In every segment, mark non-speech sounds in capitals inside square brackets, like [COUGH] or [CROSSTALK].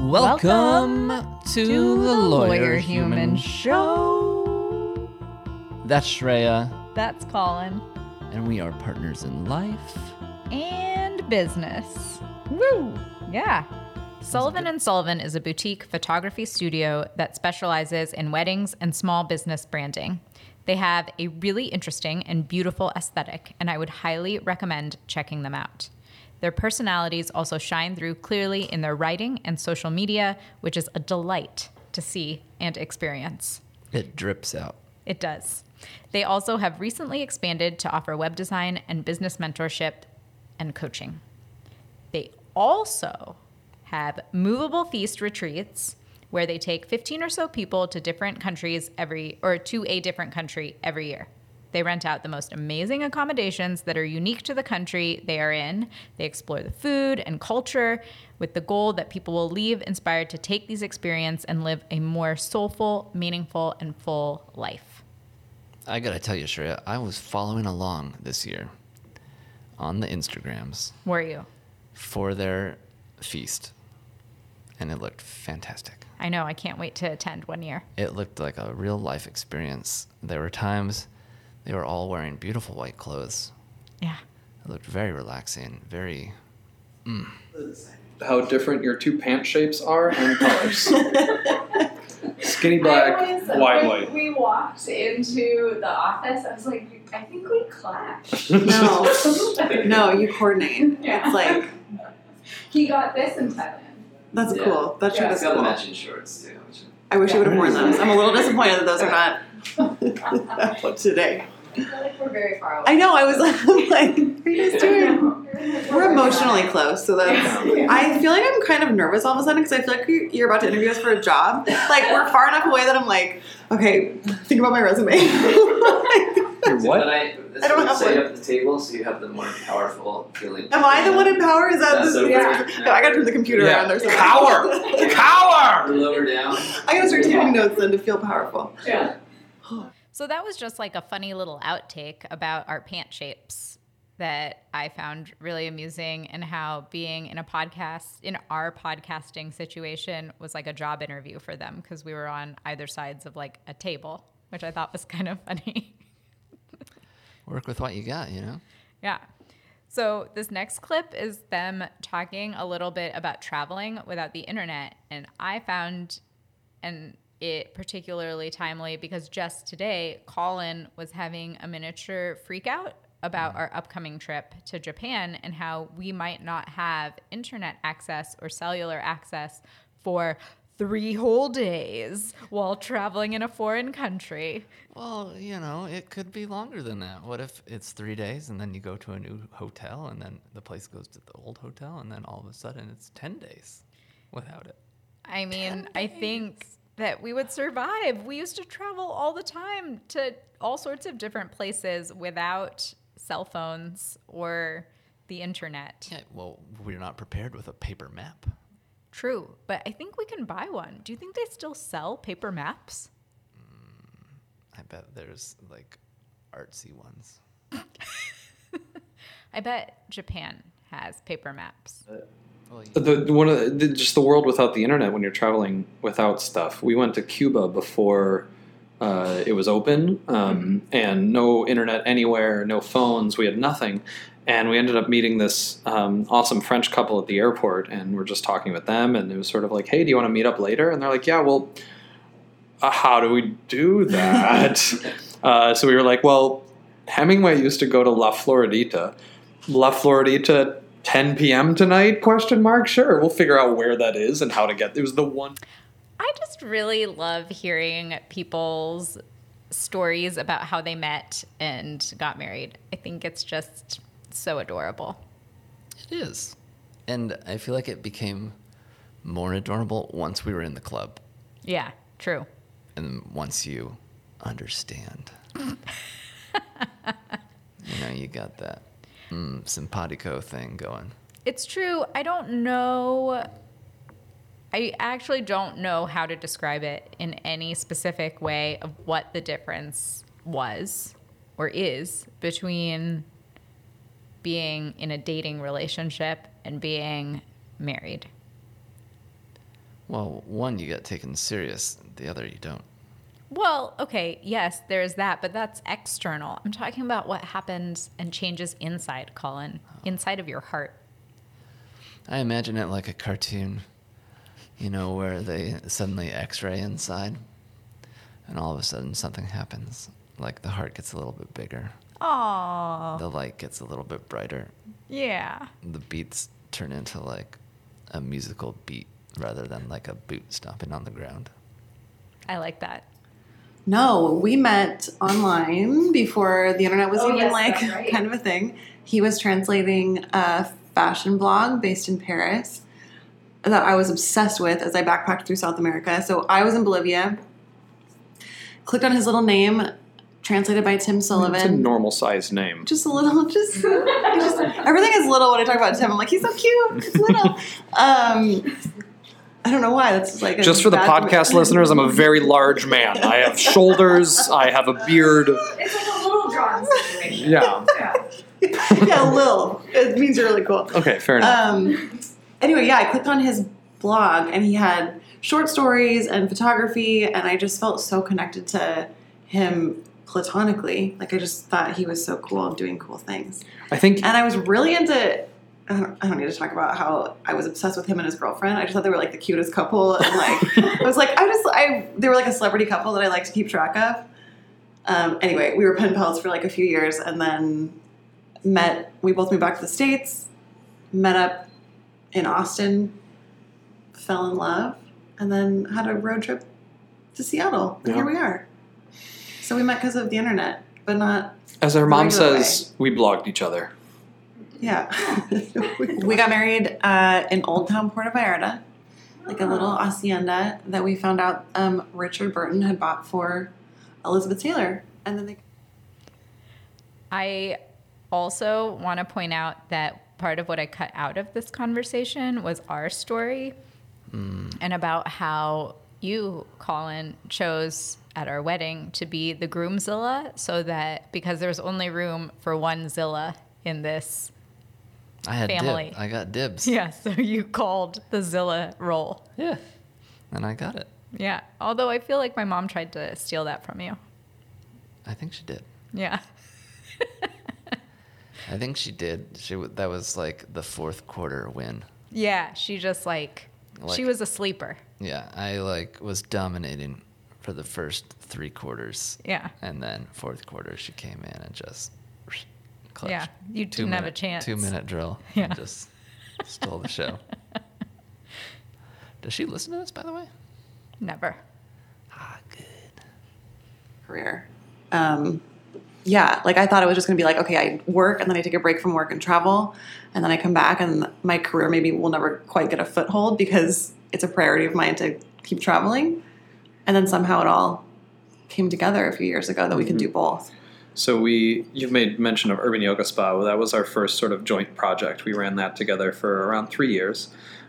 Welcome, to, the Lawyer, Human. Show. That's Shreya, That's Colin. and we are partners in life. And business. Woo! Yeah. Sullivan and Sullivan is a boutique photography studio that specializes in weddings and small business branding. They have a really interesting and beautiful aesthetic, and I would highly recommend checking them out. Their personalities also shine through clearly in their writing and social media, which is a delight to see and experience. It drips out. It does. They also have recently expanded to offer web design and business mentorship and coaching. They also have Moveable Feast Retreats where they take 15 or so people to different countries every or to a different country every year. They rent out the most amazing accommodations that are unique to the country they are in. They explore the food and culture with the goal that people will leave inspired to take these experiences and live a more soulful, meaningful, and full life. I gotta tell you, Shreya, I was following along this year on the Instagrams Were you? for their feast, and it looked fantastic. I know. I can't wait to attend one year. It looked like a real life experience. There were times they were all wearing beautiful white clothes. Yeah. It looked very relaxing, very. Mm. how different your two pant shapes are and colors. [LAUGHS] Skinny black, was, wide when white. we walked into the office, I was like, I think we clashed. [LAUGHS] No, [LAUGHS] no, you coordinate. Yeah. It's like He got this in Kevin. that's Yeah. cool. That shirt Yeah. is It's got the cool. matching shorts too. I wish you would have worn those. I'm a little disappointed that those are not [LAUGHS] up today. I feel like we're very far away. I know. I was [LAUGHS] like, what are you guys doing? We're emotionally close, so that's. I feel like I'm kind of nervous all of a sudden because I feel like you- you're about to interview us for a job. Like we're far enough away that I'm like, okay, think about my resume. [LAUGHS] Your what? I, this I don't have set one. up the table so you have the more powerful feeling. Am I the one in power? Is that That's the, so Yeah. weird. No, I gotta turn the computer Yeah. around or something. Power! Power! Or lower down. I gotta start taking notes then to feel powerful. Yeah. So that was just like a funny little outtake about our pant shapes that I found really amusing and how being in a podcast, in our podcasting situation, was like a job interview for them because we were on either sides of like a table, which I thought was [LAUGHS] kind of funny. Work with what you got, you know? Yeah. So this next clip is them talking a little bit about traveling without the internet, and I found and it particularly timely because just today Colin was having a miniature freak out about mm. our upcoming trip to Japan and how we might not have internet access or cellular access for three whole days while traveling in a foreign country. Well, you know, it could be longer than that. What if it's three days and then you go to a new hotel and then the place goes to the old hotel and then all of a sudden it's 10 days without it? I mean, I think that we would survive. We used to travel all the time to all sorts of different places without cell phones or the internet. Yeah, well, we're not prepared with a paper map. True, but I think we can buy one. Do you think they still sell paper maps? Mm, I bet there's like artsy ones. [LAUGHS] I bet Japan has paper maps. Uh, Well, The, the- one of the, the- just the world without the internet when you're traveling without stuff. We went to Cuba before uh, it was open, um, and no internet anywhere, no phones. We had nothing, and we ended up meeting this um, awesome French couple at the airport, and we're just talking with them, and it was sort of like, "Hey, do you want to meet up later?" And they're like, "Yeah, well, uh, how do we do that?" [LAUGHS] uh, so we were like, "Well, Hemingway used to go to La Floridita." La Floridita 10 p.m. tonight? Question mark. Sure, we'll figure out where that is and how to get. It was the one. I just really love hearing people's stories about how they met and got married. I think it's just so adorable. it is. And I feel like it became more adorable once we were in the club Yeah, true. and once you understand. [LAUGHS] you know, you got that mm, simpatico thing going. It's true. I don't know. I actually don't know how to describe it in any specific way of what the difference was or is between being in a dating relationship and being married. Well, one you get taken serious, the other you don't. Well, okay, yes, there's that, but that's external. I'm talking about what happens and changes inside, Colin, inside of your heart. I imagine it like a cartoon, you know, where they suddenly X-ray inside, and all of a sudden something happens. Like the heart gets a little bit bigger, Oh, the light gets a little bit brighter, yeah. the beats turn into like a musical beat rather than like a boot stomping on the ground. I like that. No, we met online before the internet was Oh, even yes, like [LAUGHS] right. kind of a thing. He was translating a fashion blog based in Paris that I was obsessed with as I backpacked through South America. So I was in Bolivia, clicked on his little name, translated by Tim Sullivan. It's a normal sized name. just a little, [LAUGHS] just, just everything is little when I talk about Tim. I'm like, he's so cute. It's little. [LAUGHS] Um, I don't know why. That's like a Just for the bad- podcast listeners, I'm a very large man. I have [LAUGHS] shoulders. I have a beard. It's like a little drawn situation. Yeah. Yeah. [LAUGHS] yeah, Lil. It means you're really cool. Okay, fair enough. Um, anyway, yeah, I clicked on his blog and he had short stories and photography, and I just felt so connected to him platonically. Like, I just thought he was so cool and doing cool things. I think And I was really into. I don't, I don't need to talk about how I was obsessed with him and his girlfriend. I just thought they were like the cutest couple, and like [LAUGHS] I was like, I just I they were like a celebrity couple that I like to keep track of. Um, anyway, we were pen pals for like a few years, and then met. We both moved back to the states, met up in Austin, fell in love, and then had a road trip to Seattle. And Yeah. here we are. So we met because of the internet, but not as our mom says, we blogged each other. Yeah. [LAUGHS] [LAUGHS] we got married uh, in Old Town Puerto Vallarta, like a little hacienda that we found out um, Richard Burton had bought for Elizabeth Taylor. And then they. I also want to point out that part of what I cut out of this conversation was our story and about how you, Colin, chose at our wedding to be the groomzilla so that because there's only room for one Zilla in this. I had Family. dib. I got dibs. Yeah, [LAUGHS] so you called the Zilla role. Yeah. And I got it. Yeah, although I feel like my mom tried to steal that from you. I think she did. Yeah. [LAUGHS] I think she did. She w- that was like the fourth quarter win. Yeah, she just like, she was a sleeper. Yeah, I like was dominating for the first three quarters, Yeah. and then fourth quarter she came in and just clutch. Yeah, you Two didn't have a chance. Two minute drill. [LAUGHS] Yeah. and just stole the show. [LAUGHS] Does she listen to this, by the way? Never. Ah, good. career. Um, yeah, like I thought it was just going to be like, okay, I work and then I take a break from work and travel, and then I come back and my career maybe will never quite get a foothold because it's a priority of mine to keep traveling. And then somehow it all came together a few years ago that we could do both. So we, you've made mention of Urban Yoga Spa. That was our first sort of joint project. We ran that together for around three years.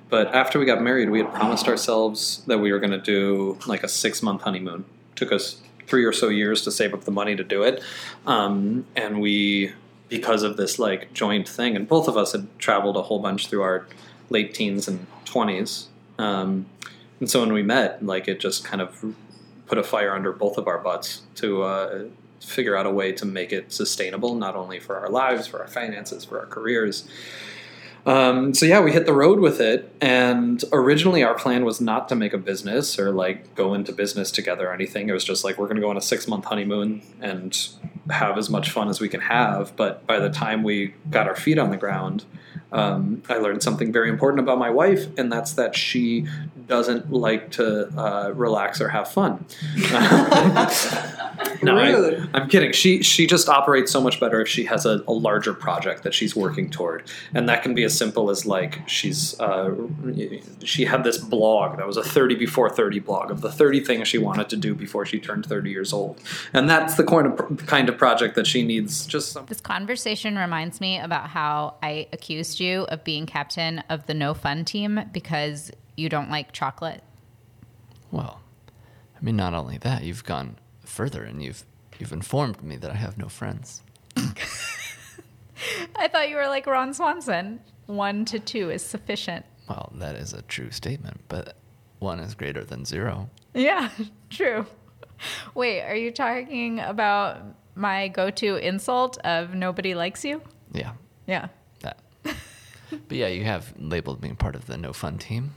But after we got married, we had promised ourselves that we were going to do like a six month honeymoon. Took us three or so years to save up the money to do it, um, and we, because of this like joint thing, and both of us had traveled a whole bunch through our late teens and twenties. Um, and so when we met, like it just kind of put a fire under both of our butts to uh, figure out a way to make it sustainable, not only for our lives, for our finances, for our careers. Um, so yeah, we hit the road with it, and originally our plan was not to make a business or like go into business together or anything. It was just like we're going to go on a six month honeymoon and have as much fun as we can have. But by the time we got our feet on the ground, um, I learned something very important about my wife, and that's that she doesn't like to uh, relax or have fun. [LAUGHS] no, I, Rude. I'm kidding. She she just operates so much better if she has a, a larger project that she's working toward, and that can be as simple as like she's uh, she had this blog that was a 30 before 30 blog of the 30 things she wanted to do before she turned 30 years old, and that's the kind of kind of project that she needs. Just some, This conversation reminds me about how I accused you of being captain of the no fun team because you don't like chocolate. Well, I mean, not only that, you've gone further and you've you've informed me that I have no friends. [LAUGHS] I thought you were like Ron Swanson. One to two is sufficient. Well, that is a true statement, but one is greater than zero. Yeah, [LAUGHS] true. Wait, are you talking about my go-to insult of nobody likes you? Yeah, Yeah. that. but yeah, you have labeled me part of the no fun team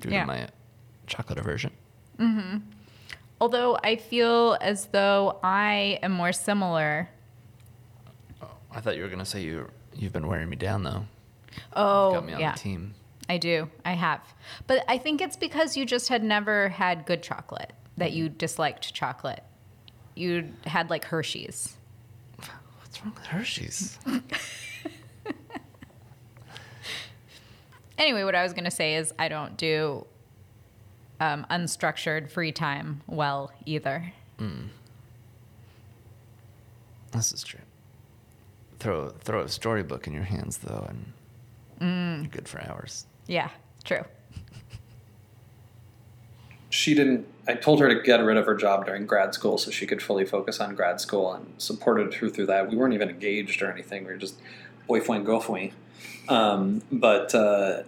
due Yeah. to my chocolate aversion. Mm-hmm. Although I feel as though I am more similar. Oh, I thought you were gonna say you you've been wearing me down though. Oh, Got me on yeah. the team. I do. I have. But I think it's because you just had never had good chocolate that you disliked chocolate. You had like Hershey's. What's wrong with Hershey's? [LAUGHS] Anyway, what I was going to say is I don't do um, unstructured free time well either. this is true. Throw throw a storybook in your hands though, and Mm. you're good for hours. Yeah, true. she didn't i told her to get rid of her job during grad school so she could fully focus on grad school and supported her through that we weren't even engaged or anything we were just boyfriend girlfriend um, but uh,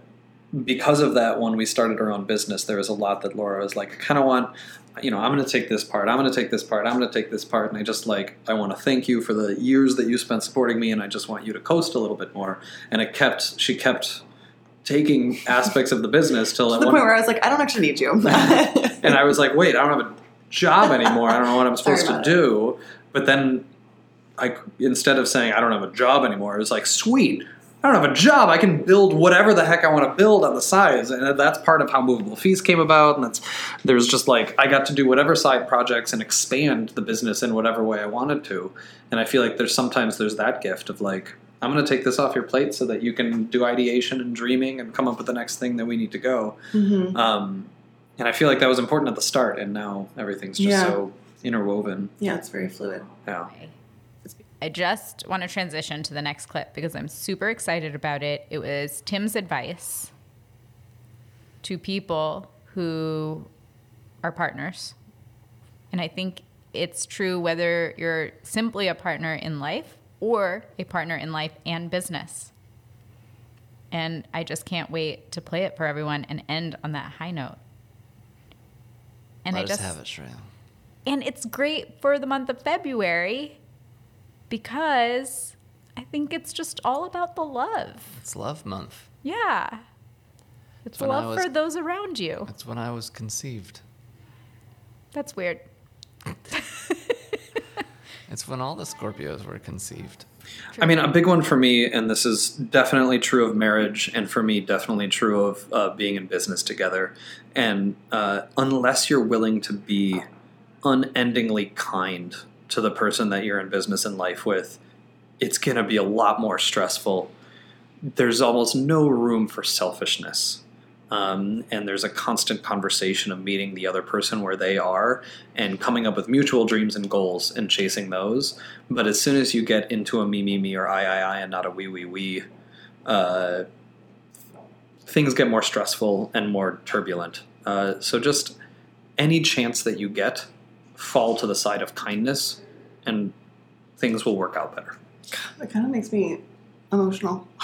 because of that when we started our own business there was a lot that laura was like i kind of want you know i'm going to take this part i'm going to take this part i'm going to take this part and i just like i want to thank you for the years that you spent supporting me and i just want you to coast a little bit more and it kept she kept taking aspects of the business till To at the one point where I was like, I don't actually need you. [LAUGHS] and I was like, wait, I don't have a job anymore. I don't know what I'm [LAUGHS] supposed to do. But then, I instead of saying I don't have a job anymore, it was like, sweet, I don't have a job. I can build whatever the heck I want to build on the sides, and that's part of how Moveable Feast came about. And that's there's just like I got to do whatever side projects and expand the business in whatever way I wanted to. And I feel like there's sometimes there's that gift of like. I'm going to take this off your plate so that you can do ideation and dreaming and come up with the next thing that we need to go. Mhm. Um, and I feel like that was important at the start, and now everything's just Yeah. so interwoven. Yeah, it's very fluid. Yeah. I just want to transition to the next clip because I'm super excited about it. It was Tim's advice to people who are partners. And I think it's true whether you're simply a partner in life or a partner in life and business. And I just can't wait to play it for everyone and end on that high note. And Let I us just have it, Shreya. and it's great for the month of February because I think it's just all about the love. It's love month. Yeah. It's when love was- for those around you. That's when I was conceived. That's weird. [LAUGHS] It's when all the Scorpios were conceived. I mean, a big one for me, and this is definitely true of marriage, and for me, definitely true of uh, being in business together. And uh, unless you're willing to be unendingly kind to the person that you're in business and life with, it's going to be a lot more stressful. There's almost no room for selfishness. Um, and there's a constant conversation of meeting the other person where they are and coming up with mutual dreams and goals and chasing those. But as soon as you get into a me, me, me, or I, I, I, and not a we, we, we, uh, things get more stressful and more turbulent. Uh, so just any chance that you get, fall to the side of kindness, and things will work out better. It kind of makes me emotional. [LAUGHS]